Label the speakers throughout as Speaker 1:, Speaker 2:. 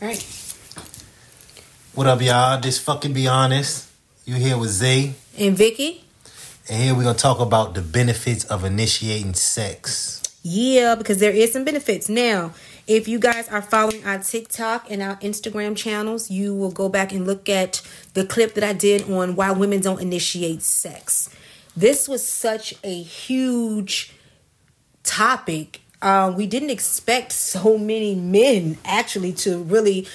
Speaker 1: Right.
Speaker 2: What up, y'all? Just fucking be honest. You here with Zay,
Speaker 1: And Vicky?
Speaker 2: and here we're gonna talk about the benefits of initiating sex.
Speaker 1: Yeah, because there is some benefits. Now, if you guys are following our TikTok and our Instagram channels, you will go back and look at the clip that I did on why women don't initiate sex. This was such a huge topic. Um, we didn't expect so many men actually to really,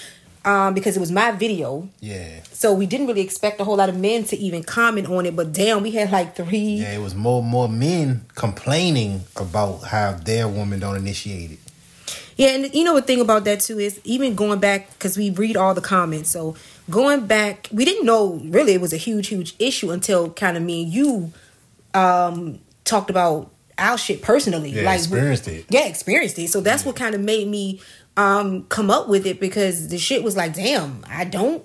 Speaker 1: um, because it was my video.
Speaker 2: Yeah,
Speaker 1: So we didn't really expect a whole lot of men to even comment on it. But damn, we had like three.
Speaker 2: yeah. It was more more men complaining about how their woman don't initiate it.
Speaker 1: Yeah, and you know the thing about that too is even going back because we read all the comments. So going back, we didn't know really it was a huge, huge issue until kind of me and you um talked about our shit personally.
Speaker 2: Yeah, experienced it.
Speaker 1: Yeah, experienced it. So that's what kind of made me um come up with it because the shit was like, damn, I don't.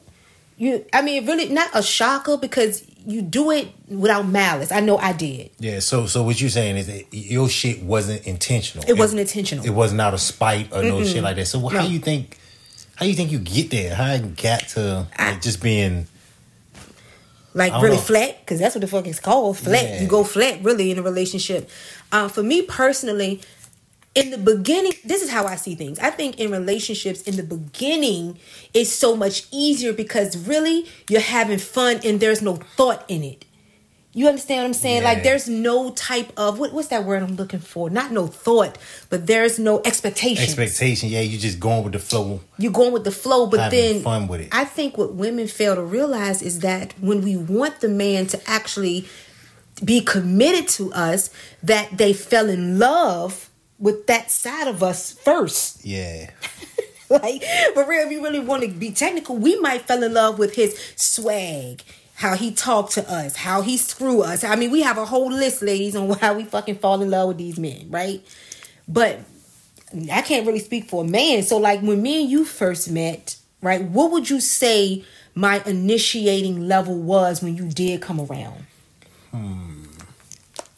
Speaker 1: You, I mean, really not a shocker because you do it without malice. I know I did.
Speaker 2: Yeah. So so what you're saying is that your shit wasn't intentional.
Speaker 1: It wasn't intentional.
Speaker 2: It wasn't out of spite or no shit like that. So how
Speaker 1: No.
Speaker 2: you think? How you think you get there? How you got to
Speaker 1: I-
Speaker 2: just being?
Speaker 1: Like really
Speaker 2: know.
Speaker 1: flat? Because that's what the fuck it's called flat.
Speaker 2: Yeah.
Speaker 1: you go flat really in a relationship. Uh, for me personally in the beginning this is how i see things. I think in relationships in the beginning it's so much easier because really you're having fun and there's no thought in it you understand what i'm saying like there's no type of what, what's that word i'm looking for not no thought but there's no expectation
Speaker 2: Expectation, yeah, You're just going with the flow.
Speaker 1: you're going with the flow, but
Speaker 2: Having
Speaker 1: then
Speaker 2: fun with it.
Speaker 1: I think what women fail to realize is that when we want the man to actually be committed to us, that they fell in love with that side of us first.
Speaker 2: Yeah,
Speaker 1: like for real, if you really want to be technical, we might fell in love with his swag. How he talked to us, how he screw us. I mean, we have a whole list, ladies, on how we fucking fall in love with these men, right? But I can't really speak for a man. So, like when me and you first met, right? What would you say my initiating level was when you did come around? Hmm.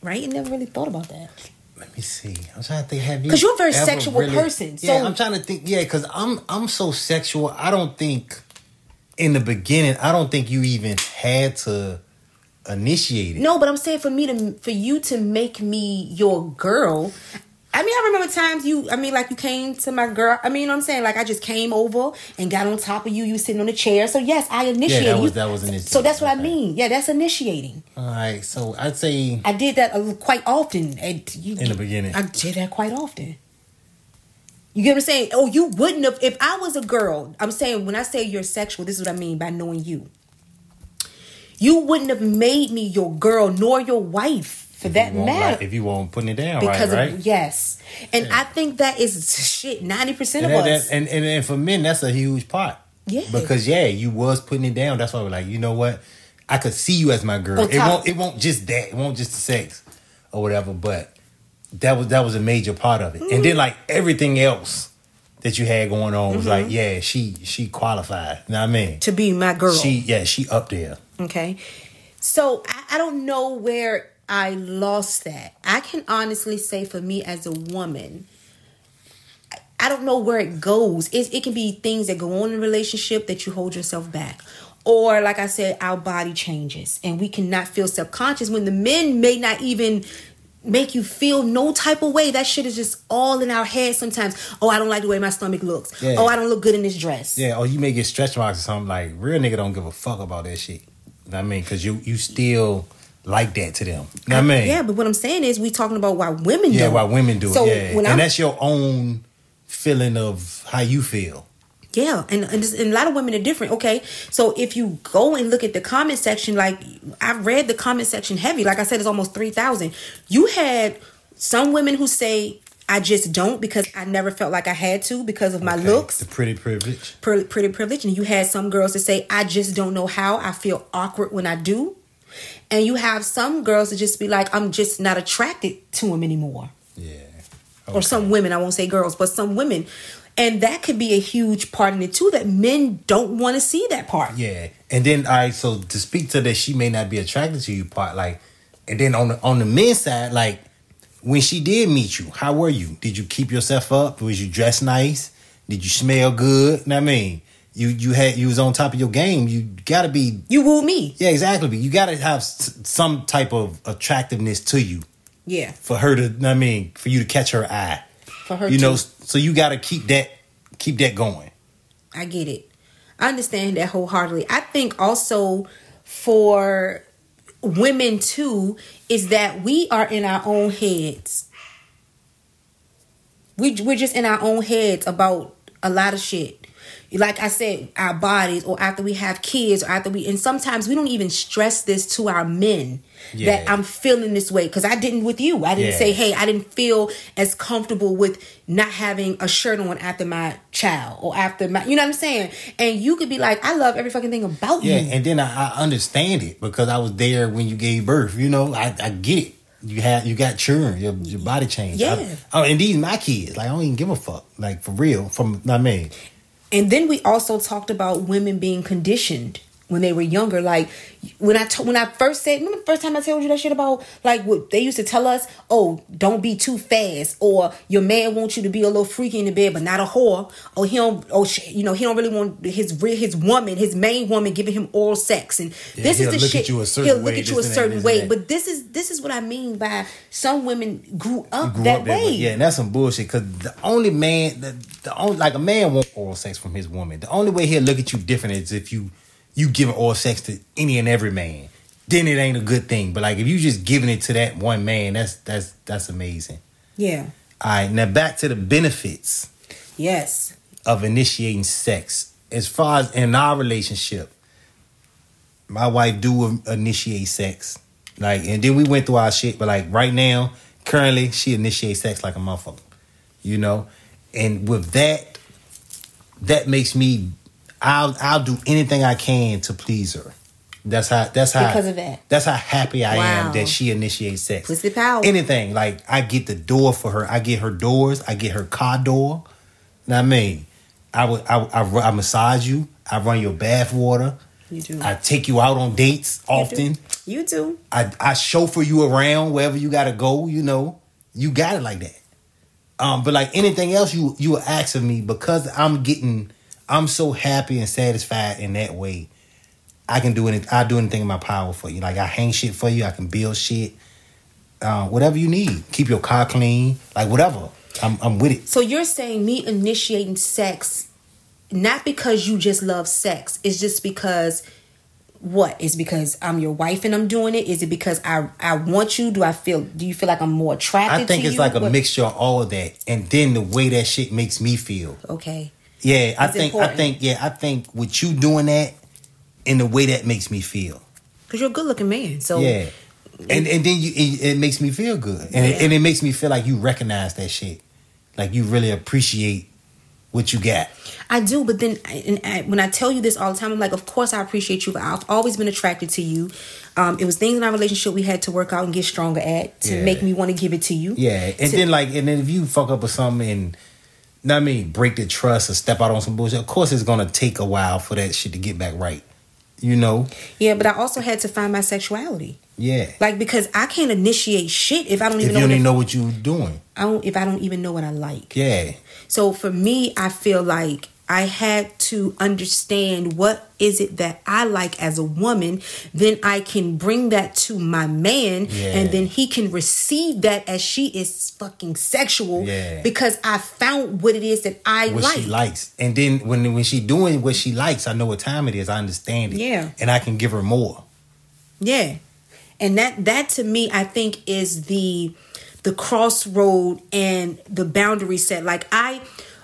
Speaker 1: Right? You never really thought about that.
Speaker 2: let me see. I'm trying to think. Have you?
Speaker 1: Because you're a very sexual person,
Speaker 2: Yeah,
Speaker 1: so-
Speaker 2: I'm trying to think. Yeah, because I'm I'm so sexual. I don't think in the beginning. I don't think you even had to initiate it.
Speaker 1: No, but I'm saying for me to for you to make me your girl. I mean, I remember times you. I mean, like you came to my girl. I mean, you know what I'm saying like I just came over and got on top of you. You sitting on the chair. So yes, I initiated.
Speaker 2: Yeah, that was- that was initiating.
Speaker 1: So that's what I mean. Yeah, that's initiating.
Speaker 2: All right, so I'd say
Speaker 1: I did that uh, quite often. And you,
Speaker 2: In the beginning.
Speaker 1: I did that quite often. You get what I'm saying? Oh, you wouldn't have if I was a girl. I'm saying when I say you're sexual, this is what I mean by knowing you. You wouldn't have made me your girl nor your wife for that matter.
Speaker 2: like- if you won't putting it down
Speaker 1: because
Speaker 2: right, right.
Speaker 1: of yes, and I think that is shit. Ninety percent of
Speaker 2: that-
Speaker 1: us.
Speaker 2: that- and, and and for men, that's a huge part.
Speaker 1: Yeah.
Speaker 2: Because yeah, you was putting it down. That's why we're like, you know what? I could see you as my girl. It won't. It won't just that. It won't just the sex or whatever. But that was that was a major part of it. And
Speaker 1: Mm-hmm.
Speaker 2: then like everything else that you had going on was
Speaker 1: Mm-hmm.
Speaker 2: like, yeah, she she qualified. You know what I mean?
Speaker 1: to be my girl.
Speaker 2: She yeah, she up there.
Speaker 1: Okay. So I, I don't know where I lost that. I can honestly say for me as a woman, I- don't know where it goes. It, it can be things that go on in a relationship that you hold yourself back. Or, like I said, our body changes and we cannot feel subconscious when the men may not even make you feel no type of way. That shit is just all in our head sometimes. Oh, I don't like the way my stomach looks.
Speaker 2: Yeah.
Speaker 1: Oh, I don't look good in this dress.
Speaker 2: Yeah, or you may get stretch marks or something. Like real nigga don't give a fuck about that shit. You know I mean? Because you you still like that to them. You know I mean?
Speaker 1: Yeah, but what I'm saying is we talking about why women
Speaker 2: Yeah,
Speaker 1: do
Speaker 2: why women do
Speaker 1: So
Speaker 2: it. Yeah, and
Speaker 1: I'm,
Speaker 2: that's your own feeling of how you feel.
Speaker 1: Yeah, and, and, just- and a lot of women are different. Okay, so if you go and look at the comment section, like I read the comment section heavy. Like I said, it's almost three thousand. You had some women who say I just don't because I never felt like I had to because of my
Speaker 2: Okay,
Speaker 1: looks.
Speaker 2: the pretty privilege.
Speaker 1: pretty, pretty privilege. And you had some girls that say, I just don't know how. I feel awkward when I do. And you have some girls that just be like, I'm just not attracted to him anymore.
Speaker 2: Yeah.
Speaker 1: Or some women, I won't say girls, but some women. And that could be a huge part in it too, that men don't want to see that part.
Speaker 2: Yeah, and then all right. So to speak to that, she may not be attracted to you part. Like, and then on the on the men's side, like when she did meet you, how were you? Did you keep yourself up? Was you dressed nice? Did you smell good? Know I mean, you you had you was on top of your game. You got to be
Speaker 1: You wooed me.
Speaker 2: yeah exactly. You got to have s- some type of attractiveness to you
Speaker 1: Yeah.
Speaker 2: for her to. I mean, for you to catch her eye.
Speaker 1: For her
Speaker 2: you
Speaker 1: to-
Speaker 2: know, so you got to keep that keep that going.
Speaker 1: I get it. I understand that wholeheartedly. I think also for women too is that we are in our own heads. We we're just in our own heads about a lot of shit. Like I said, our bodies, or after we have kids, or after we, and sometimes we don't even stress this to our men that I'm feeling this way because I didn't with you. I didn't
Speaker 2: Yeah.
Speaker 1: say, hey, I didn't feel as comfortable with not having a shirt on after my child or after my, you know what I'm saying? And you could be like, I love every fucking thing about
Speaker 2: Yeah,
Speaker 1: you.
Speaker 2: and then I, I understand it because I was there when you gave birth. You know, I, I get it. You had you got children, your your body changed.
Speaker 1: Yeah.
Speaker 2: I, oh, and these my kids. Like I don't even give a fuck. Like for real. From I mean,
Speaker 1: And then we also talked about women being conditioned when they were younger. Like when I to, when I first said, remember the first time I told you that shit about like what they used to tell us, oh, don't be too fast, or your man wants you to be a little freaky in the bed, but not a whore, or he don't, oh, you know, he don't really want his his woman, his main woman, giving him oral sex, and
Speaker 2: Yeah,
Speaker 1: this is the shit.
Speaker 2: you a certain
Speaker 1: he'll look at you a
Speaker 2: this and that,
Speaker 1: certain way, but this is this is what I mean by some women grew up
Speaker 2: grew
Speaker 1: that
Speaker 2: up that
Speaker 1: way.
Speaker 2: way. Yeah, and that's some bullshit. Because the only man, the, the only like a man wants oral sex from his woman. The only way he'll look at you different is if you you giving all sex to any and every man. Then it ain't a good thing. But like if you just giving it to that one man, that's that's that's amazing.
Speaker 1: yeah.
Speaker 2: All right, now back to the benefits.
Speaker 1: Yes.
Speaker 2: of initiating sex. As far as in our relationship, my wife do initiate sex. Like, and then we went through our shit, but like right now, currently, she initiates sex like a motherfucker. You know? And with that, that makes me I'll I'll do anything I can to please her. That's how that's how
Speaker 1: Because of that.
Speaker 2: That's how happy I
Speaker 1: Wow.
Speaker 2: am that she initiates sex.
Speaker 1: Pussy power.
Speaker 2: Anything. Like I get the door for her. I get her doors. I get her car door. Know what I mean? I would I, I, I massage you. I run your bath water.
Speaker 1: You do.
Speaker 2: I take you out on dates often.
Speaker 1: You do.
Speaker 2: I, I chauffeur you around wherever you gotta go, you know. You got it like that. Um, but like anything else you you will ask of me because I'm getting I'm so happy and satisfied in that way. I can do anything I do anything in my power for you. Like I hang shit for you, I can build shit. Uh, whatever you need. Keep your car clean. Like whatever. I'm I'm with it.
Speaker 1: So you're saying me initiating sex, not because you just love sex. It's just because what? Is because I'm your wife and I'm doing it? Is it because I I want you? Do I feel? Do you feel like I'm more attracted?
Speaker 2: I think it's
Speaker 1: you?
Speaker 2: like a
Speaker 1: What-
Speaker 2: mixture of all of that. And then the way that shit makes me feel.
Speaker 1: Okay.
Speaker 2: Yeah, I think
Speaker 1: important.
Speaker 2: I think yeah, I think with you doing that and the way that makes me feel.
Speaker 1: Because you're a good looking man. So
Speaker 2: Yeah. And and then you it, it makes me feel good. And it, and it makes me feel like you recognize that shit. Like you really appreciate what you got.
Speaker 1: I do, but then and I, when I tell you this all the time, I'm like, of course I appreciate you. But I've always been attracted to you. Um, it was things in our relationship we had to work out and get stronger at to
Speaker 2: Yeah.
Speaker 1: make me want to give it to you.
Speaker 2: Yeah. And
Speaker 1: To-
Speaker 2: then like and then if you fuck up with something and know what I mean, break the trust or step out on some bullshit, of course it's gonna take a while for that shit to get back right. You know?
Speaker 1: Yeah, but I also had to find my sexuality.
Speaker 2: Yeah.
Speaker 1: Like because I can't initiate shit if I don't even if
Speaker 2: you
Speaker 1: know,
Speaker 2: don't even know what you're doing.
Speaker 1: I don't if I don't even know what I like.
Speaker 2: Yeah.
Speaker 1: So for me, I feel like I had to understand what is it that I like as a woman. Then I can bring that to my man,
Speaker 2: Yeah.
Speaker 1: and then he can receive that as she is fucking sexual.
Speaker 2: Yeah.
Speaker 1: Because I found what it is that I
Speaker 2: what
Speaker 1: like.
Speaker 2: she likes. And then when when she doing what she likes, I know what time it is. I understand it.
Speaker 1: Yeah.
Speaker 2: And I can give her more.
Speaker 1: Yeah. And that that to me I think is the the crossroad and the boundary set. Like I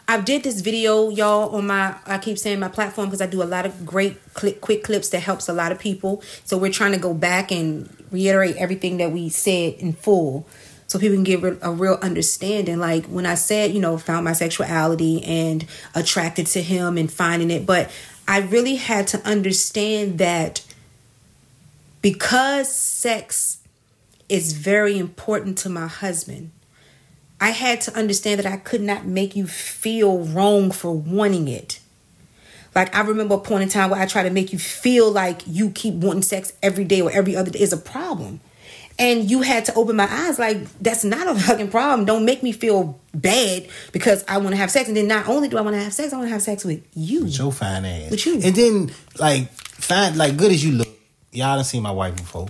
Speaker 1: I did this video y'all on my I keep saying my platform because I do a lot of great clip, quick clips that helps a lot of people. So we're trying to go back and reiterate everything that we said in full so people can get a real understanding like when i said you know found my sexuality and attracted to him and finding it but i really had to understand that because sex is very important to my husband, I had to understand that I could not make you feel wrong for wanting it. Like I remember a point in time where I try to make you feel like you keep wanting sex every day or every other day. Is a problem. and you had to open my eyes like that's not a fucking problem. Don't make me feel bad because i want to have sex. And then not only do i want to have sex i want to have sex with you.
Speaker 2: With your fine ass.
Speaker 1: With you.
Speaker 2: and then like fine like good as you look. Y'all done seen my wife before.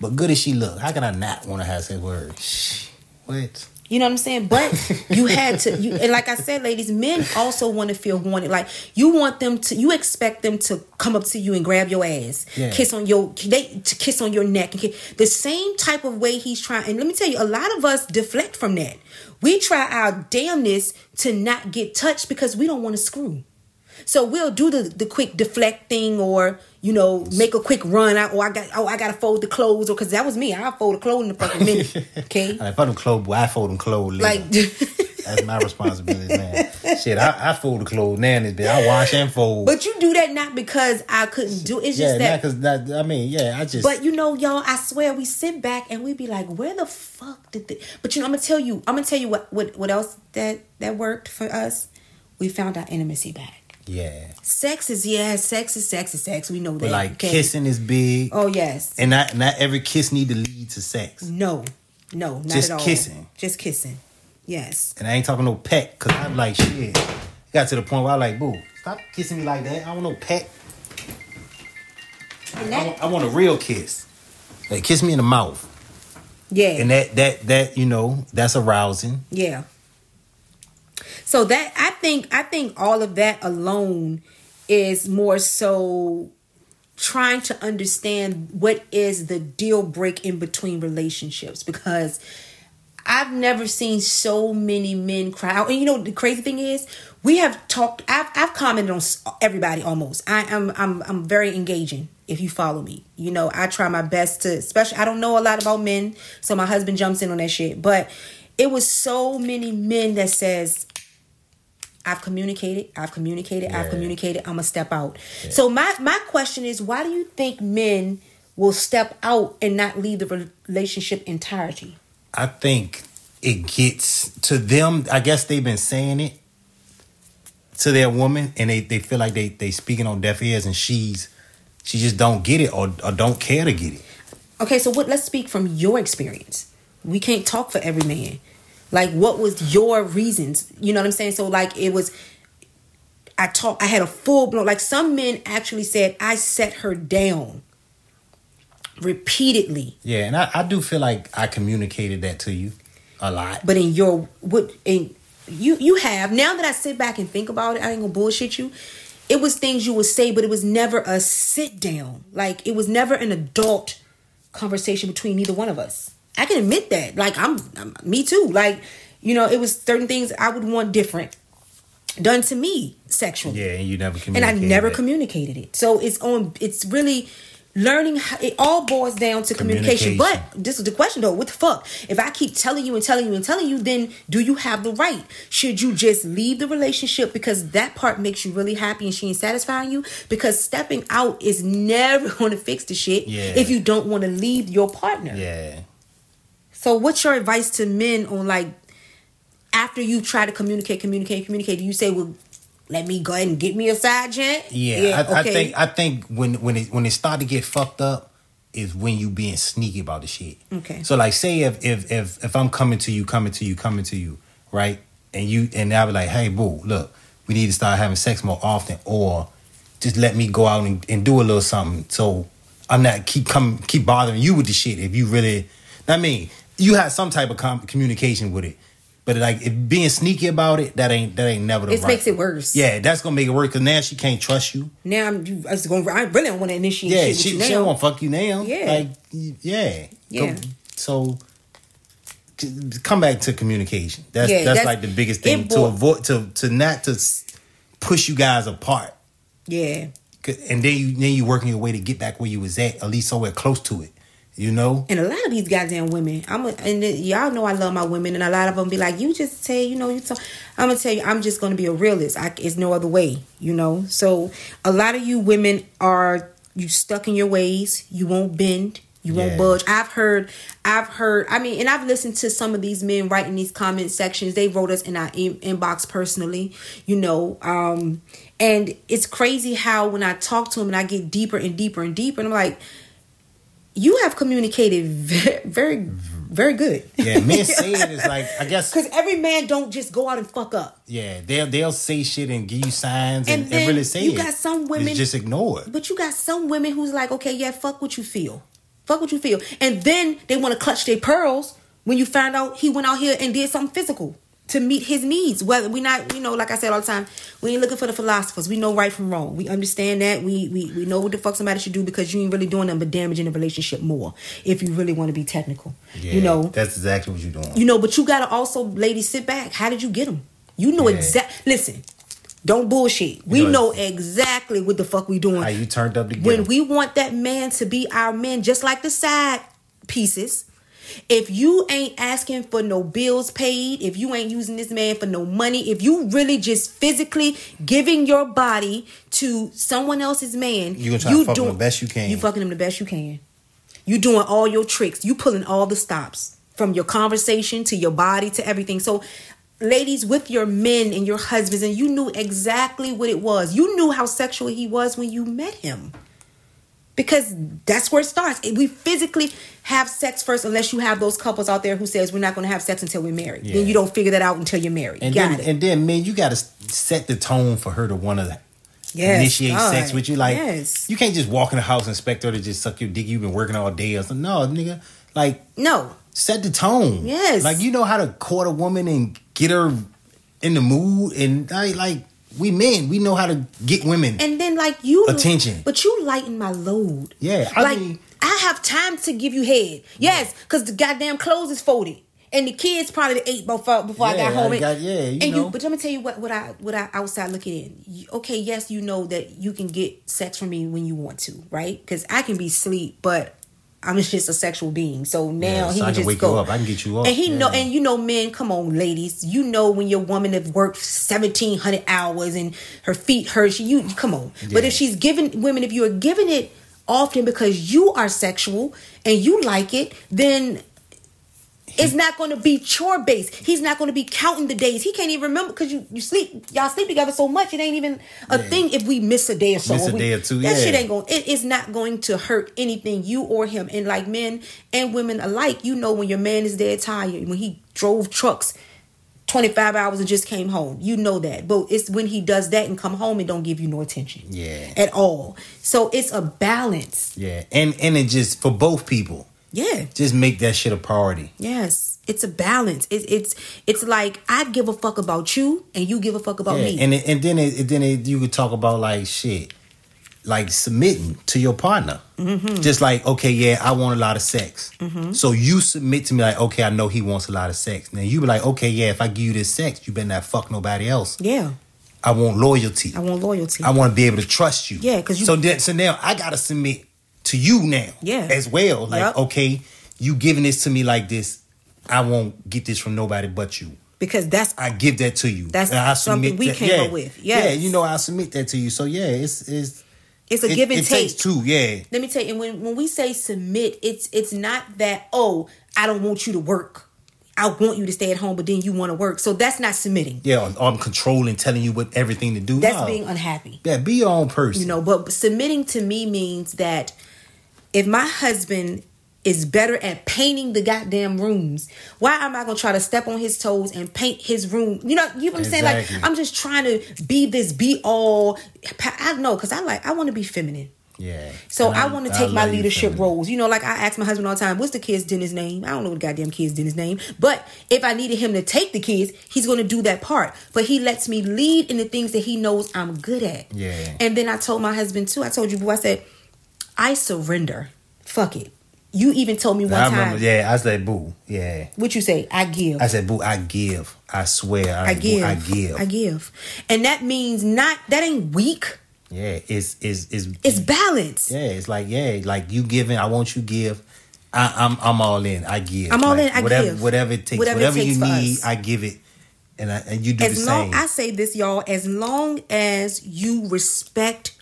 Speaker 2: But good as she look. How can i not want to have sex with her? Shh. what
Speaker 1: You know what I'm saying? But you had to you and like I said, ladies, men also want to feel wanted. Like you want them to you expect them to come up to you and grab your ass,
Speaker 2: Yeah.
Speaker 1: kiss on your they to kiss on your neck and kiss, the same type of way he's trying. And let me tell you, a lot of us deflect from that. We try our damnness to not get touched because we don't want to screw. So we'll do the, the quick deflecting or, you know, make a quick run out or oh, I got oh I gotta fold the clothes or cause that was me. I'll fold the clothes in a fucking minute. Okay.
Speaker 2: like, if I them clothes I fold them clothes later.
Speaker 1: Like
Speaker 2: that's my responsibility man shit I, I fold the clothes now in this bit I wash and fold
Speaker 1: But you do that not because I couldn't do it's
Speaker 2: yeah
Speaker 1: just that
Speaker 2: because that I mean yeah I just
Speaker 1: But you know, y'all, I swear we sit back and we be like, where the fuck did the But you know, I'm gonna tell you, I'm gonna tell you what what, what else that that worked for us. We found our intimacy back.
Speaker 2: Yeah
Speaker 1: Sex is yeah, sex is sex is sex. We know that.
Speaker 2: but like
Speaker 1: okay?
Speaker 2: kissing is big
Speaker 1: Oh yes.
Speaker 2: and not not every kiss need to lead to sex
Speaker 1: no. No, not
Speaker 2: Just
Speaker 1: at all.
Speaker 2: kissing.
Speaker 1: Just kissing. Yes.
Speaker 2: And I ain't talking no pet, cause I'm like shit. It got to the point where I like, boo, stop kissing me like that. I don't want no pet.
Speaker 1: And
Speaker 2: I want, I want a real kiss. Like kiss me in the mouth.
Speaker 1: yeah.
Speaker 2: And that that that, you know, that's arousing.
Speaker 1: Yeah. So that I think I think all of that alone is more so trying to understand what is the deal break in between relationships because I've never seen so many men cry out. And you know the crazy thing is, we have talked. I've, I've commented on everybody almost. I am I'm I'm very engaging. If you follow me, you know I try my best to. Especially I don't know a lot about men, so my husband jumps in on that shit. But it was so many men that says, "I've communicated. I've communicated. I've communicated. I'm gonna step out." So my my question is, why do you think men will step out and not leave the relationship entirety?
Speaker 2: I think it gets to them. I guess they've been saying it to their woman, and they, they feel like they they speaking on deaf ears, and she's she just don't get it or, or don't care to get it.
Speaker 1: Okay, so what? Let's speak from your experience. We can't talk for every man. Like, what was your reasons? You know what I'm saying? So, like, it was. I talk. I had a full blown. Like, some men actually said I set her down repeatedly.
Speaker 2: Yeah, and I, I do feel like I communicated that to you a lot.
Speaker 1: But in your what in you you have now that I sit back and think about it, I ain't gonna bullshit you. It was things you would say, but it was never a sit down. Like it was never an adult conversation between neither one of us. I can admit that. Like I'm, I'm me too. Like you know, it was certain things I would want different done to me sexually
Speaker 2: Yeah, and you never
Speaker 1: and. I never
Speaker 2: that.
Speaker 1: communicated it. So it's on. It's really learning. How, it all boils down to communication.
Speaker 2: Communication.
Speaker 1: But this is the question though. What the fuck? If I keep telling you and telling you and telling you, then do you have the right? Should you just leave the relationship because that part makes you really happy and she ain't satisfying you? Because stepping out is never going to fix the shit
Speaker 2: Yeah.
Speaker 1: if you don't want to leave your partner.
Speaker 2: Yeah.
Speaker 1: So what's your advice to men on like after you try to communicate, communicate, communicate? Do you say, well? Let me go ahead and get me a side gent.
Speaker 2: Yeah, I, I think I think when when it when it start to get fucked up is when you being sneaky about the shit.
Speaker 1: Okay.
Speaker 2: So like, say if if if if I'm coming to you, coming to you, coming to you, right, and you and I'll be like, hey, boo, look, we need to start having sex more often, or just let me go out and, and do a little something. So I'm not keep come keep bothering you with the shit. If you really, I mean, you have some type of com- communication with it. But like if being sneaky about it, that ain't that ain't never the
Speaker 1: It
Speaker 2: right.
Speaker 1: makes it worse.
Speaker 2: Yeah, that's gonna make it worse because now she can't trust you.
Speaker 1: Now I'm I was going. I really don't want to initiate
Speaker 2: Yeah, she,
Speaker 1: you
Speaker 2: she don't want to fuck you now.
Speaker 1: Yeah.
Speaker 2: like yeah,
Speaker 1: Yeah.
Speaker 2: Go- so come back to communication. That's
Speaker 1: Yeah,
Speaker 2: that's,
Speaker 1: that's-
Speaker 2: like the biggest thing to avoid to to not to push you guys apart.
Speaker 1: Yeah,
Speaker 2: And then you then you working your way to get back where you was at, at least somewhere close to it. You know.
Speaker 1: and a lot of these goddamn women. I'm a, and y'all know I love my women, and a lot of them be like, "You just say, you know, you." Talk. I'm gonna tell you, I'm just gonna be a realist. I, it's no other way, you know. So a lot of you women are you stuck in your ways. You won't bend. You won't
Speaker 2: Yeah.
Speaker 1: budge. I've heard, I've heard. I mean, and I've listened to some of these men writing these comment sections. They wrote us in our in- inbox personally, you know. Um, and it's crazy how when I talk to them and I get deeper and deeper and deeper, and I'm like, you have communicated very, very, very good.
Speaker 2: Yeah, men saying is like I guess
Speaker 1: Because every man don't just go out and fuck up.
Speaker 2: yeah they'll they'll say shit and give you signs and,
Speaker 1: And
Speaker 2: and, really say it.
Speaker 1: you
Speaker 2: it.
Speaker 1: got some women-
Speaker 2: It's just ignore it.
Speaker 1: But you got some women who's like, okay, yeah, fuck what you feel. Fuck what you feel. And then they want to clutch their pearls when you find out he went out here and did something physical to meet his needs. Whether we not, you know, like I said all the time, we ain't looking for the philosophers. We know right from wrong. We understand that. We we, we know what the fuck somebody should do because you ain't really doing them but damaging the relationship more if you really want to be technical.
Speaker 2: Yeah,
Speaker 1: you know,
Speaker 2: that's exactly what you're doing.
Speaker 1: you know, but you gotta also, ladies, sit back. How did you get them? You know
Speaker 2: Yeah.
Speaker 1: exact. Listen, don't bullshit. We
Speaker 2: know-
Speaker 1: know exactly what the fuck we doing
Speaker 2: How you turned up to
Speaker 1: when
Speaker 2: 'em.
Speaker 1: we want that man to be our man, just like the side pieces. If you ain't asking for no bills paid, if you ain't using this man for no money, if you really just physically giving your body to someone else's man,
Speaker 2: You gonna try to fuck him the best you can.
Speaker 1: You fucking him the best you can. You doing all your tricks. You pulling all the stops from your conversation to your body to everything. So, ladies, with your men and your husbands, and you knew exactly what it was. You knew how sexual he was when you met him. Because that's where it starts. We physically have sex first, unless you have those couples out there who says we're not going to have sex until we're married.
Speaker 2: Yeah.
Speaker 1: Then you don't figure that out until you're married.
Speaker 2: And
Speaker 1: Got
Speaker 2: then
Speaker 1: it.
Speaker 2: and then man, you gotta set the tone for her to wanna
Speaker 1: Yes,
Speaker 2: initiate
Speaker 1: God.
Speaker 2: sex with you. Like
Speaker 1: Yes.
Speaker 2: you can't just walk in the house and expect her to just suck your dick. You've been working all day or something. No, nigga. Like
Speaker 1: no,
Speaker 2: set the tone.
Speaker 1: Yes.
Speaker 2: Like you know how to court a woman and get her in the mood and like, like we men, we know how to get women.
Speaker 1: and then like you
Speaker 2: Attention.
Speaker 1: but you lighten my load.
Speaker 2: Yeah, I
Speaker 1: like
Speaker 2: mean-
Speaker 1: I have time to give you head. Yes, because the goddamn clothes is folded. And the kids probably ate before before I got home.
Speaker 2: I got- yeah, you
Speaker 1: and
Speaker 2: know.
Speaker 1: you, but let me tell you what what I what I outside looking in. You- Okay, yes, you know that you can get sex from me when you want to, right? Because I can be sleep, but I'm just a sexual being. So now
Speaker 2: Yeah, so
Speaker 1: he
Speaker 2: I
Speaker 1: can just
Speaker 2: wake
Speaker 1: go.
Speaker 2: you up. I can get you up.
Speaker 1: And he know, and you know, men, come on, ladies, you know when your woman have worked seventeen hundred hours and her feet hurt. She, you come on. But if she's giving women, if you are giving it often because you are sexual and you like it, then it's not going to be chore based. He's not going to be counting the days. He can't even remember because you you sleep y'all sleep together so much. It ain't even a
Speaker 2: Yeah.
Speaker 1: thing if we miss a day or so.
Speaker 2: Miss a
Speaker 1: we-
Speaker 2: day or two,
Speaker 1: That
Speaker 2: yeah.
Speaker 1: shit ain't going. It is not going to hurt anything you or him. And like men and women alike, you know when your man is dead tired when he drove trucks. 25 hours and just came home. You know that. But it's when he does that and come home and don't give you no attention.
Speaker 2: Yeah.
Speaker 1: At all. So it's a balance.
Speaker 2: yeah. And and it just for both people.
Speaker 1: Yeah.
Speaker 2: Just make that shit a priority.
Speaker 1: Yes, it's a balance. It's it's it's like I give a fuck about you and you give a fuck about
Speaker 2: Yeah,
Speaker 1: me.
Speaker 2: and it, and then it, then it, you could talk about like shit, like submitting to your partner.
Speaker 1: Mm-hmm.
Speaker 2: Just like okay, yeah, I want a lot of sex. So you submit to me like okay, I know he wants a lot of sex. Now you be like okay, yeah, if I give you this sex, you better not fuck nobody else.
Speaker 1: yeah,
Speaker 2: I want loyalty.
Speaker 1: I want loyalty.
Speaker 2: I want to be able to trust you.
Speaker 1: Yeah, 'cause you-
Speaker 2: so then, so now I gotta submit to you now.
Speaker 1: Yeah.
Speaker 2: as well. Like
Speaker 1: Yep.
Speaker 2: okay, you giving this to me like this. I won't get this from nobody but you.
Speaker 1: because that's
Speaker 2: I give that to you.
Speaker 1: That's
Speaker 2: And I
Speaker 1: something
Speaker 2: submit
Speaker 1: we
Speaker 2: that-
Speaker 1: came
Speaker 2: yeah.
Speaker 1: up with.
Speaker 2: Yeah, you know I submit that to you. So yeah, it's it's
Speaker 1: it's a
Speaker 2: it,
Speaker 1: give and
Speaker 2: it
Speaker 1: take.
Speaker 2: takes two. Yeah,
Speaker 1: Let me tell you, and when when we say submit, it's it's not that oh I don't want you to work. I want you to stay at home, but then you want to work. So that's not submitting.
Speaker 2: yeah. I'm controlling, telling you what everything to do.
Speaker 1: That's
Speaker 2: No.
Speaker 1: being unhappy.
Speaker 2: yeah. Be your own person.
Speaker 1: You know, but submitting to me means that if my husband is better at painting the goddamn rooms, why am I gonna try to step on his toes and paint his room? You know, you know what I'm saying? Like I'm just trying to be this be all. I know because I like I want to be feminine.
Speaker 2: Yeah.
Speaker 1: So
Speaker 2: And
Speaker 1: I, want to take my
Speaker 2: love you
Speaker 1: leadership roles. You know, like I ask my husband all the time, what's the kid's dinner's name? I don't know what the goddamn kid's dinner's name. But if I needed him to take the kids, he's going to do that part. But he lets me lead in the things that he knows I'm good at.
Speaker 2: Yeah.
Speaker 1: And then I told my husband too, I told you, boo, I said, I surrender. Fuck it. You even told me one
Speaker 2: I
Speaker 1: time.
Speaker 2: remember. Yeah, I said boo. Yeah.
Speaker 1: What you say? I give.
Speaker 2: I said boo. I give. I swear. I,
Speaker 1: I
Speaker 2: boo,
Speaker 1: give.
Speaker 2: I give.
Speaker 1: I give. And that means not, that ain't weak.
Speaker 2: yeah. It's it's it's
Speaker 1: It's balance.
Speaker 2: Yeah, it's like yeah, like you giving. I want you give. I, I'm I'm all in. I give.
Speaker 1: I'm all
Speaker 2: Like,
Speaker 1: in, I
Speaker 2: whatever,
Speaker 1: give.
Speaker 2: Whatever it takes.
Speaker 1: Whatever it takes
Speaker 2: you need,
Speaker 1: us.
Speaker 2: I give it, and I, and you do
Speaker 1: as
Speaker 2: the
Speaker 1: long
Speaker 2: same.
Speaker 1: I say this, y'all, as long as you respect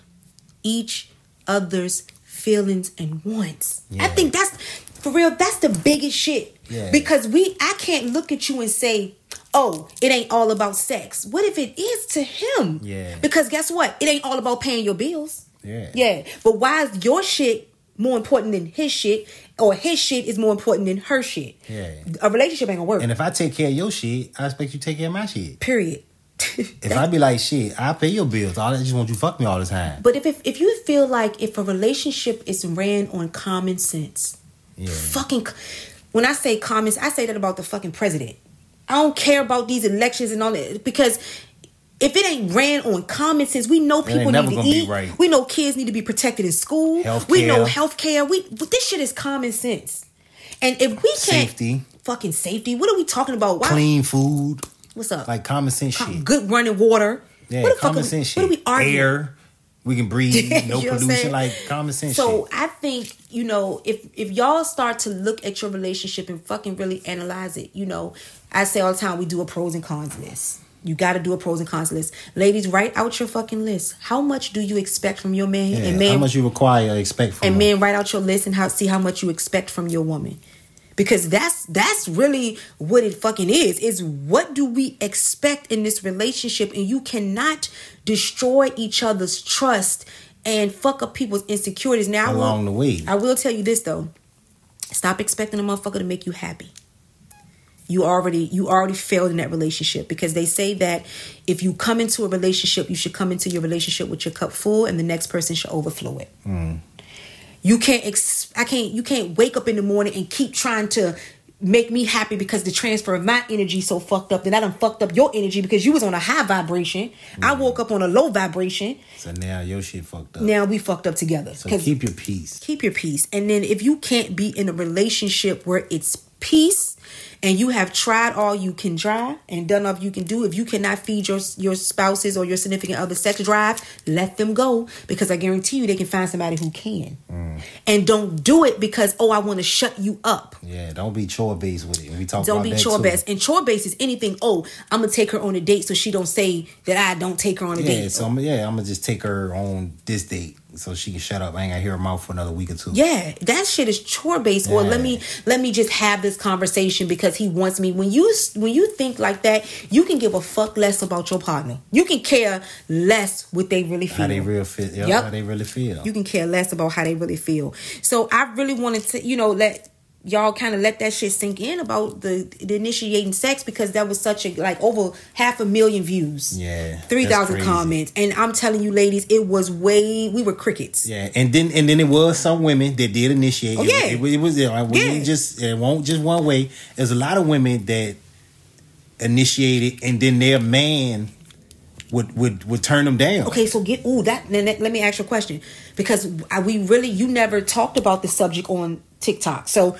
Speaker 1: each other's feelings and wants. I think that's for real, that's the biggest shit.
Speaker 2: Yeah.
Speaker 1: Because we I can't look at you and say, Oh, it ain't all about sex. What if it is to him?
Speaker 2: Yeah.
Speaker 1: Because guess what? It ain't all about paying your bills.
Speaker 2: Yeah.
Speaker 1: Yeah. But why is your shit more important than his shit, or his shit is more important than her shit.
Speaker 2: Yeah.
Speaker 1: A relationship ain't gonna work.
Speaker 2: And if I take care of your shit, I expect you to take care of my shit.
Speaker 1: period.
Speaker 2: If I be like shit, I pay your bills. All I just want you to fuck me all the time.
Speaker 1: but if, if if you feel like if a relationship is ran on common sense,
Speaker 2: Yeah.
Speaker 1: fucking when I say common, I say that about the fucking president. I don't care about these elections and all that because if it ain't ran on common sense, we know people need to eat.
Speaker 2: right.
Speaker 1: We know kids need to be protected in school. We know health care. We this shit is common sense. And if we can't
Speaker 2: Safety.
Speaker 1: fucking safety, what are we talking about? Why?
Speaker 2: Clean food,
Speaker 1: What's up?
Speaker 2: like common sense
Speaker 1: Com-
Speaker 2: shit.
Speaker 1: good running water.
Speaker 2: Yeah,
Speaker 1: what the fuck
Speaker 2: common
Speaker 1: are we-
Speaker 2: sense
Speaker 1: What are we arguing?
Speaker 2: Air, we can breathe, no
Speaker 1: You know what I'm
Speaker 2: pollution, like common sense
Speaker 1: So
Speaker 2: shit.
Speaker 1: I think you know if if y'all start to look at your relationship and fucking really analyze it, you know, I say all the time we do a pros and cons list. You got to do a pros and cons list. Ladies, write out your fucking list. How much do you expect from your man?
Speaker 2: Yeah,
Speaker 1: and man,
Speaker 2: how much you require, expect from
Speaker 1: and men write out your list and how see how much you expect from your woman because that's that's really what it fucking is is what do we expect in this relationship? And you cannot destroy each other's trust and fuck up people's insecurities. Now I will-
Speaker 2: Along the way.
Speaker 1: i will tell you this though. Stop expecting a motherfucker to make you happy. You already you already failed in that relationship because they say that if you come into a relationship you should come into your relationship with your cup full and the next person should overflow it mm. You can't ex- i can't you can't wake up in the morning and keep trying to make me happy because the transfer of my energy so fucked up that I done fucked up your energy because you was on a high vibration. I mm. woke up on a low vibration.
Speaker 2: So now your shit fucked up.
Speaker 1: Now we fucked up together.
Speaker 2: so keep your peace.
Speaker 1: keep your peace. And then if you can't be in a relationship where it's peace and you have tried all you can try and done all you can do, if you cannot feed your your spouses or your significant other sex drive, let them go because I guarantee you they can find somebody who can. Mm. And don't do it because oh I want to shut you up.
Speaker 2: Yeah, don't be chore based with it. We talk
Speaker 1: Don't
Speaker 2: about
Speaker 1: be chore based. And chore based is anything. Oh, I'm gonna take her on a date so she don't say that I don't take her on a
Speaker 2: Yeah,
Speaker 1: date.
Speaker 2: so I'm, yeah, I'm gonna just take her on this date so she can shut up. I ain't gotta hear her mouth for another week or two.
Speaker 1: Yeah, that shit is chore based. Or let me let me just have this conversation because he wants me. When you when you think like that, you can give a fuck less about your partner. You can care less what they really feel.
Speaker 2: How they real feel? Yeah,
Speaker 1: Yep.
Speaker 2: how they really feel.
Speaker 1: You can care less about how they really feel. So I really wanted to, you know, let y'all kind of let that shit sink in about the, the initiating sex because that was such a like over half a million views.
Speaker 2: Yeah,
Speaker 1: three thousand comments, and I'm telling you, ladies, it was way we were crickets.
Speaker 2: Yeah, and then and then it was some women that did initiate.
Speaker 1: Oh,
Speaker 2: it,
Speaker 1: yeah.
Speaker 2: it, was- it was it, was
Speaker 1: Yeah.
Speaker 2: just it won't just one way. There's a lot of women that initiated, and then their man would would would turn them down.
Speaker 1: Okay, so get ooh that. Then let let me ask you a question because I, we really you never talked about this subject on TikTok. So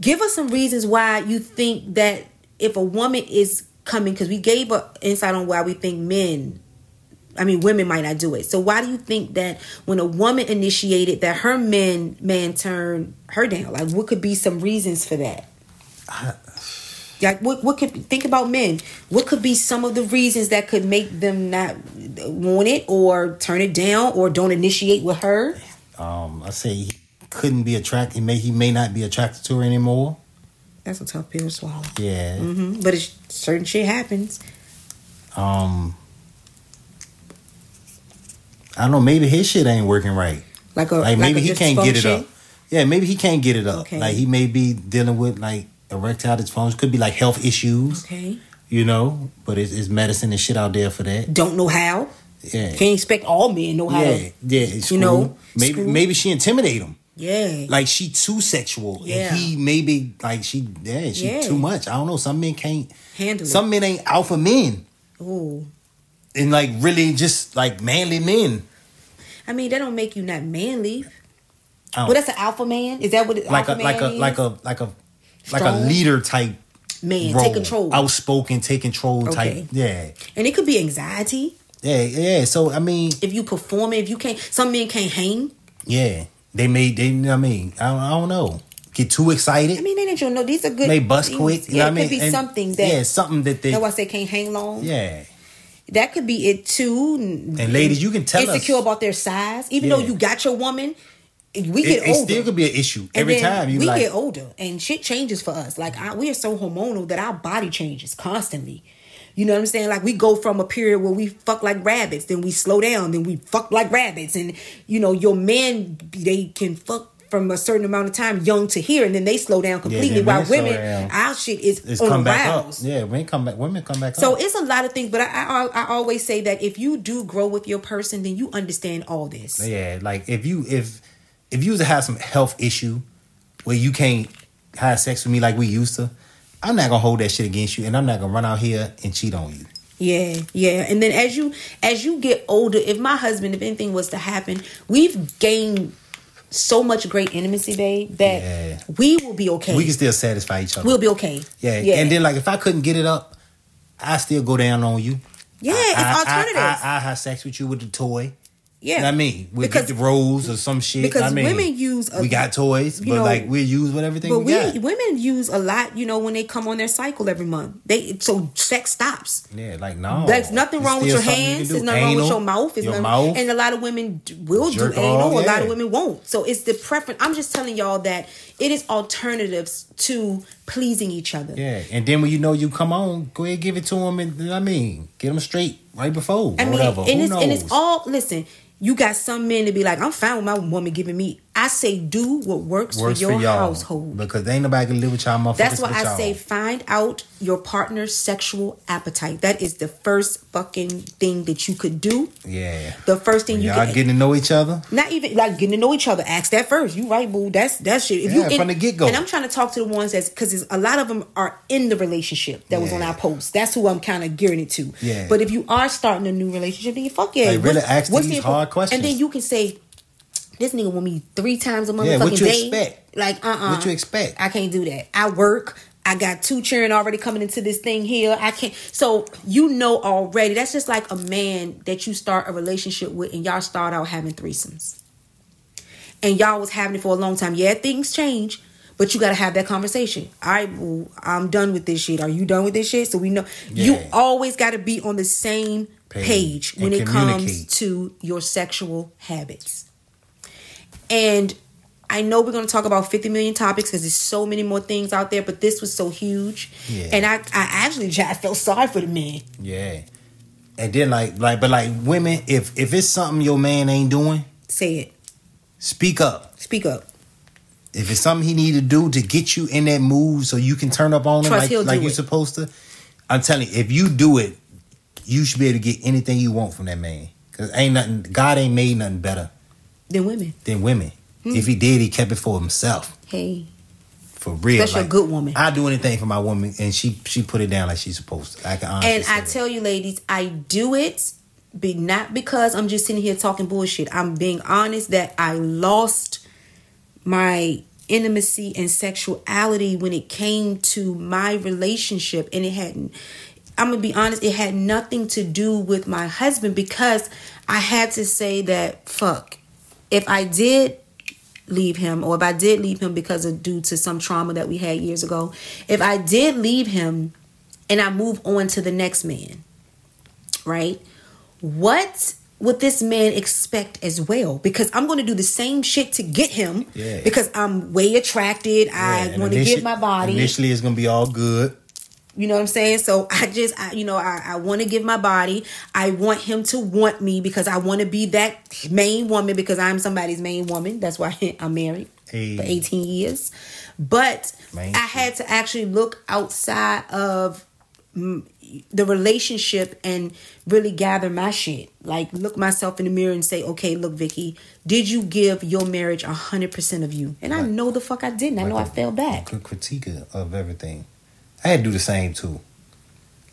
Speaker 1: give us some reasons why you think that if a woman is coming because we gave a insight on why we think men. I mean, women might not do it. So why do you think that when a woman initiated that her men man turned her down? Like, what could be some reasons for that? Like what what could think about men? What could be some of the reasons that could make them not want it or turn it down or don't initiate with her?
Speaker 2: Um, I say he couldn't be attracted. He may he may not be attracted to her anymore.
Speaker 1: That's a tough pill to swallow.
Speaker 2: Yeah.
Speaker 1: hmm But it's, certain shit happens.
Speaker 2: Um, I don't know. Maybe his shit ain't working right.
Speaker 1: Like a
Speaker 2: Like maybe
Speaker 1: a
Speaker 2: he can't get it up. Yeah, maybe he can't get it up.
Speaker 1: Okay.
Speaker 2: Like he may be dealing with like erectile dysfunction. Could be like health issues.
Speaker 1: Okay.
Speaker 2: You know, but it's, it's medicine and shit out there for that.
Speaker 1: Don't know how.
Speaker 2: Yeah.
Speaker 1: Can't expect all men know how.
Speaker 2: Yeah,
Speaker 1: To,
Speaker 2: yeah.
Speaker 1: You know,
Speaker 2: maybe
Speaker 1: screw.
Speaker 2: maybe she intimidate him.
Speaker 1: yeah.
Speaker 2: Like she too sexual,
Speaker 1: Yeah.
Speaker 2: and he maybe like she yeah she
Speaker 1: Yeah.
Speaker 2: too much. I don't know. Some men can't
Speaker 1: Handle it.
Speaker 2: Some men ain't alpha men,
Speaker 1: Ooh.
Speaker 2: and like really just like manly men.
Speaker 1: I mean, that don't make you not manly. Well, that's an alpha man. Is that what it,
Speaker 2: like a
Speaker 1: alpha
Speaker 2: like a
Speaker 1: man
Speaker 2: like a like a like a leader type
Speaker 1: man
Speaker 2: role.
Speaker 1: take control?
Speaker 2: outspoken, take control
Speaker 1: Okay.
Speaker 2: type. Yeah,
Speaker 1: and it could be anxiety
Speaker 2: yeah, yeah. So I mean,
Speaker 1: if you perform. If you can't, some men can't hang.
Speaker 2: yeah, they may. they. you know what I mean, I don't, I don't know. Get too excited.
Speaker 1: I mean, they didn't know these are good.
Speaker 2: they bust
Speaker 1: things.
Speaker 2: quick. You
Speaker 1: yeah,
Speaker 2: know
Speaker 1: it
Speaker 2: what I mean?
Speaker 1: could be
Speaker 2: And-
Speaker 1: something that.
Speaker 2: yeah, something that they.
Speaker 1: That's why I say can't hang long.
Speaker 2: yeah,
Speaker 1: That could be it too.
Speaker 2: and ladies, you can tell
Speaker 1: insecure
Speaker 2: us.
Speaker 1: about their size, even though you got your woman. We
Speaker 2: It,
Speaker 1: get
Speaker 2: it
Speaker 1: older.
Speaker 2: still could be an issue every time. You
Speaker 1: we
Speaker 2: like,
Speaker 1: get older and shit changes for us. Like I, we are so hormonal that our body changes constantly. You know what I'm saying? Like we go from a period where we fuck like rabbits, then we slow down, then we fuck like rabbits, and you know your men they can fuck from a certain amount of time young to here, and then they slow down completely.
Speaker 2: then
Speaker 1: while women, our shit is
Speaker 2: It's
Speaker 1: on
Speaker 2: come back up. Yeah, women come back. Women come back
Speaker 1: So
Speaker 2: up.
Speaker 1: it's a lot of things, but I, I I always say that if you do grow with your person, then you understand all this.
Speaker 2: Yeah, like if you if if you was to have some health issue where you can't have sex with me like we used to, I'm not gonna hold that shit against you, and I'm not gonna run out here and cheat on you.
Speaker 1: Yeah, yeah. And then as you as you get older, if my husband, if anything was to happen, we've gained so much great intimacy, babe, that
Speaker 2: Yeah.
Speaker 1: we will be okay.
Speaker 2: We can still satisfy each other.
Speaker 1: we'll be okay.
Speaker 2: yeah.
Speaker 1: yeah.
Speaker 2: and then like if I couldn't get it up, I still go down on you.
Speaker 1: yeah,
Speaker 2: I,
Speaker 1: it's
Speaker 2: I,
Speaker 1: alternatives.
Speaker 2: I, I, have sex with you with the toy.
Speaker 1: Yeah,
Speaker 2: You what I mean, we
Speaker 1: Because-
Speaker 2: get the rose or some shit.
Speaker 1: because
Speaker 2: I mean,
Speaker 1: women use a-
Speaker 2: we got toys, but
Speaker 1: know,
Speaker 2: like we use with everything
Speaker 1: But
Speaker 2: we,
Speaker 1: we
Speaker 2: got.
Speaker 1: women use a lot, you know, when they come on their cycle every month. They so sex stops.
Speaker 2: yeah, like no,
Speaker 1: There's nothing wrong with your
Speaker 2: you
Speaker 1: hands.
Speaker 2: do.
Speaker 1: There's nothing wrong with your mouth. It's
Speaker 2: your
Speaker 1: nothing-
Speaker 2: mouth.
Speaker 1: And a lot of women will do anal.
Speaker 2: off,
Speaker 1: A lot of women won't. So it's the preference. I'm just telling y'all that it is alternatives to pleasing each other.
Speaker 2: Yeah, and then when you know you come on, go ahead give it to them, and you what I mean, get them straight right before,
Speaker 1: I mean,
Speaker 2: whatever.
Speaker 1: and
Speaker 2: Who
Speaker 1: it's
Speaker 2: knows?
Speaker 1: and it's all. Listen, you got some men to be like, I'm fine with my woman giving me. I say, do what works,
Speaker 2: works
Speaker 1: for your
Speaker 2: for
Speaker 1: household.
Speaker 2: because ain't nobody can live with y'all motherfuckers.
Speaker 1: That's why I
Speaker 2: y'all.
Speaker 1: say find out your partner's sexual appetite. That is the first fucking thing that you could do.
Speaker 2: yeah.
Speaker 1: The first thing
Speaker 2: When
Speaker 1: you
Speaker 2: y'all
Speaker 1: can
Speaker 2: getting to know each other.
Speaker 1: not even like getting to know each other. Ask that first. You right, boo. That's that shit. If
Speaker 2: Yeah,
Speaker 1: you
Speaker 2: from the get-go.
Speaker 1: And I'm trying to talk to the ones that's because a lot of them are in the relationship that was on
Speaker 2: Yeah.
Speaker 1: our post. That's who I'm kind of gearing it to.
Speaker 2: Yeah.
Speaker 1: But if you are starting a new relationship, then you fuck yeah.
Speaker 2: Like, really
Speaker 1: What's-
Speaker 2: ask
Speaker 1: what's
Speaker 2: these
Speaker 1: the-
Speaker 2: hard questions.
Speaker 1: and then you can say, "This nigga want me three times a motherfucking
Speaker 2: Yeah, what you
Speaker 1: day."
Speaker 2: expect?
Speaker 1: Like, uh, uh
Speaker 2: What you expect?
Speaker 1: I can't do that. I work. I got two children already coming into this thing here. I can't. So you know already. That's just like a man that you start a relationship with, and y'all start out having threesomes, and y'all was having it for a long time. Yeah, things change, but you got to have that conversation. All right, boo, I'm done with this shit. Are you done with this shit? So we know you always got to be on the same
Speaker 2: Page.
Speaker 1: page, when it comes to your sexual habits. And I know we're going to talk about 50 million topics because there's so many more things out there, but this was so huge.
Speaker 2: Yeah.
Speaker 1: And I, I actually I felt sorry for the man.
Speaker 2: Yeah, and then like like but like women, if if it's something your man ain't doing,
Speaker 1: Say it.
Speaker 2: speak up.
Speaker 1: Speak up.
Speaker 2: If it's something he need to do to get you in that mood so you can turn up on him
Speaker 1: Trust
Speaker 2: like, like you're supposed to, I'm telling you, if you do it, you should be able to get anything you want from that man. Cause ain't nothing, God ain't made nothing better
Speaker 1: Than women.
Speaker 2: than women.
Speaker 1: Hmm.
Speaker 2: If he did, he kept it for himself.
Speaker 1: Hey.
Speaker 2: For real.
Speaker 1: Especially a good woman.
Speaker 2: I do anything for my woman and she she put it down like she's supposed to. I can honestly
Speaker 1: And I
Speaker 2: that.
Speaker 1: tell you, ladies, I do it, be not because I'm just sitting here talking bullshit. I'm being honest that I lost my intimacy and sexuality when it came to my relationship, and it hadn't. I'm gonna be honest, it had nothing to do with my husband because I had to say that fuck. If I did leave him or if I did leave him because of due to some trauma that we had years ago, if I did leave him and I move on to the next man, right? What would this man expect as well? Because I'm going to do the same shit to get him
Speaker 2: Yeah.
Speaker 1: because I'm way attracted.
Speaker 2: Yeah,
Speaker 1: I want to get my body.
Speaker 2: Initially, it's gonna be all good.
Speaker 1: You know what I'm saying? So I just, I, you know, I, I want to give my body. I want him to want me because I want to be that main woman because I'm somebody's main woman. That's why I'm married
Speaker 2: Hey.
Speaker 1: for 18 years. But
Speaker 2: Main
Speaker 1: I had to actually look outside of the relationship and really gather my shit. Like look myself in the mirror and say, okay, look, Vicky, did you give your marriage hundred percent of you? And I know the fuck I didn't. I know I fell back.
Speaker 2: Good critique of everything. I had to do the same too.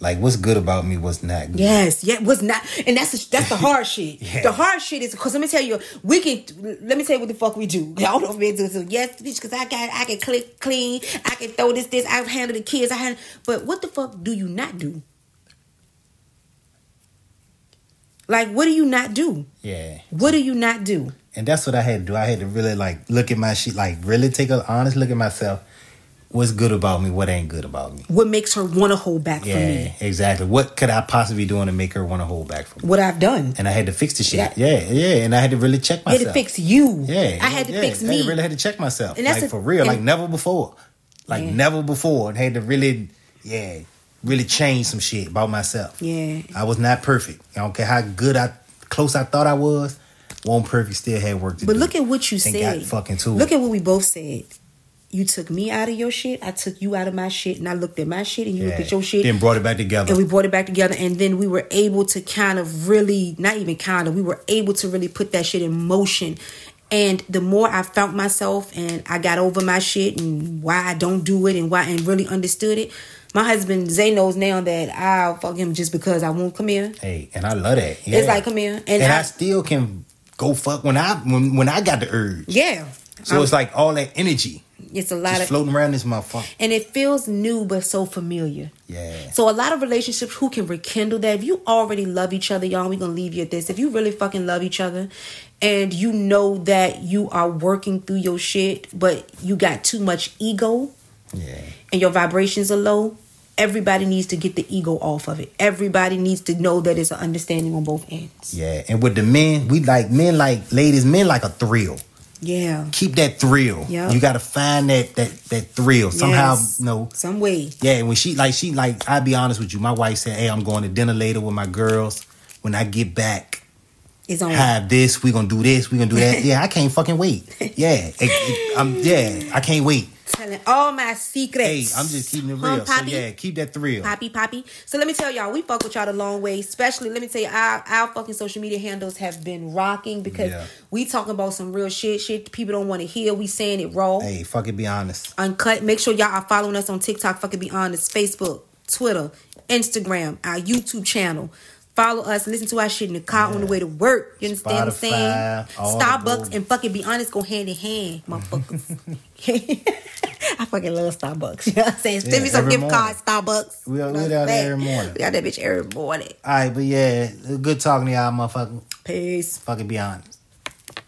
Speaker 2: Like what's good about me, what's not good.
Speaker 1: Yes, yeah, was not, and that's the, that's the hard shit.
Speaker 2: Yeah.
Speaker 1: The hard shit is because let me tell you, we can. Let me tell you what the fuck we do. I don't know if we do so. Yes, bitch, because I got, I can click clean, I can throw this, this. I handle the kids. I handle, but what the fuck do you not do? Like, what do you not do?
Speaker 2: Yeah.
Speaker 1: What do you not do?
Speaker 2: And that's what I had to do. I had to really like look at my shit, like really take an honest look at myself. What's good about me? What ain't good about me?
Speaker 1: What makes her want to hold back from me?
Speaker 2: Yeah, exactly. What could I possibly be doing to make her want to hold back from me?
Speaker 1: What I've done.
Speaker 2: And I had to fix the shit.
Speaker 1: Yeah.
Speaker 2: Yeah, yeah. And I had to really check
Speaker 1: I had to fix you.
Speaker 2: Yeah,
Speaker 1: I had to
Speaker 2: yeah.
Speaker 1: fix
Speaker 2: I
Speaker 1: me.
Speaker 2: really had to check myself,
Speaker 1: And that's
Speaker 2: like
Speaker 1: the-
Speaker 2: for real, like never before, like
Speaker 1: Yeah.
Speaker 2: never before. And had to really, yeah, really change some shit about myself.
Speaker 1: Yeah.
Speaker 2: I was not perfect. I don't care how good I close I thought I was. One perfect still had work to
Speaker 1: But
Speaker 2: do.
Speaker 1: But look at what you
Speaker 2: And
Speaker 1: said.
Speaker 2: got fucking to
Speaker 1: Look at what we both said. You took me out of your shit. I took you out of my shit, and I looked at my shit, and you looked at your shit.
Speaker 2: Then brought it back together.
Speaker 1: and we brought it back together and then we were able to kind of really not even kind of we were able to really put that shit in motion and the more i found myself and i got over my shit and why i don't do it and why and really understood it my husband zay knows now that i'll fuck him just because i won't come here
Speaker 2: hey, and I love that.
Speaker 1: it's like come here and,
Speaker 2: and I,
Speaker 1: I,
Speaker 2: still can go fuck when I when when I got the urge.
Speaker 1: yeah
Speaker 2: So
Speaker 1: I'm-
Speaker 2: it's like all that energy
Speaker 1: it's a lot
Speaker 2: just
Speaker 1: of
Speaker 2: floating around this motherfucker.
Speaker 1: and it feels new but so familiar
Speaker 2: Yeah.
Speaker 1: So a lot of relationships who can rekindle that. If you already love each other, y'all, we gonna leave you at this. If you really fucking love each other and you know that you are working through your shit, but you got too much ego
Speaker 2: Yeah.
Speaker 1: and your vibrations are low, everybody needs to get the ego off of it. Everybody needs to know that it's an understanding on both ends.
Speaker 2: Yeah. And with the men, we like men like ladies, men like a thrill.
Speaker 1: Yeah.
Speaker 2: Keep that thrill.
Speaker 1: Yeah.
Speaker 2: You gotta find that that that thrill. Somehow,
Speaker 1: Yes.
Speaker 2: you know,
Speaker 1: Some way.
Speaker 2: Yeah, when she like she like I'll be honest with you. My wife said, Hey, I'm going to dinner later with my girls. When I get back,
Speaker 1: It's on.
Speaker 2: have this, We're gonna do this, We're gonna do that. yeah, I can't fucking wait. Yeah. It- it- I'm yeah, I can't wait.
Speaker 1: Telling all my secrets.
Speaker 2: Hey, I'm just keeping it real. So
Speaker 1: Poppy?
Speaker 2: yeah, keep that thrill.
Speaker 1: Poppy, Poppy. So let me tell y'all, we fuck with y'all the long way. Especially, let me tell you, our, our fucking social media handles have been rocking because
Speaker 2: Yeah.
Speaker 1: we talking about some real shit. Shit people don't want to hear. We saying it raw,
Speaker 2: Hey, fuck it, be honest.
Speaker 1: uncut. Make sure y'all are following us on TikTok. Fucking be honest. Facebook, Twitter, Instagram, our YouTube channel. Follow us. Listen to our shit in the car on the way to work. You understand what I'm saying?
Speaker 2: Spotify,
Speaker 1: Starbucks and fucking be honest go hand in hand, motherfuckers. I fucking love Starbucks. You know what I'm saying? Send
Speaker 2: Yeah,
Speaker 1: me some gift
Speaker 2: morning.
Speaker 1: cards, Starbucks.
Speaker 2: We- we
Speaker 1: know
Speaker 2: down
Speaker 1: what
Speaker 2: there every morning.
Speaker 1: We got that bitch every morning.
Speaker 2: All right, but yeah, good talking to y'all, motherfucker.
Speaker 1: Peace.
Speaker 2: Fucking be honest.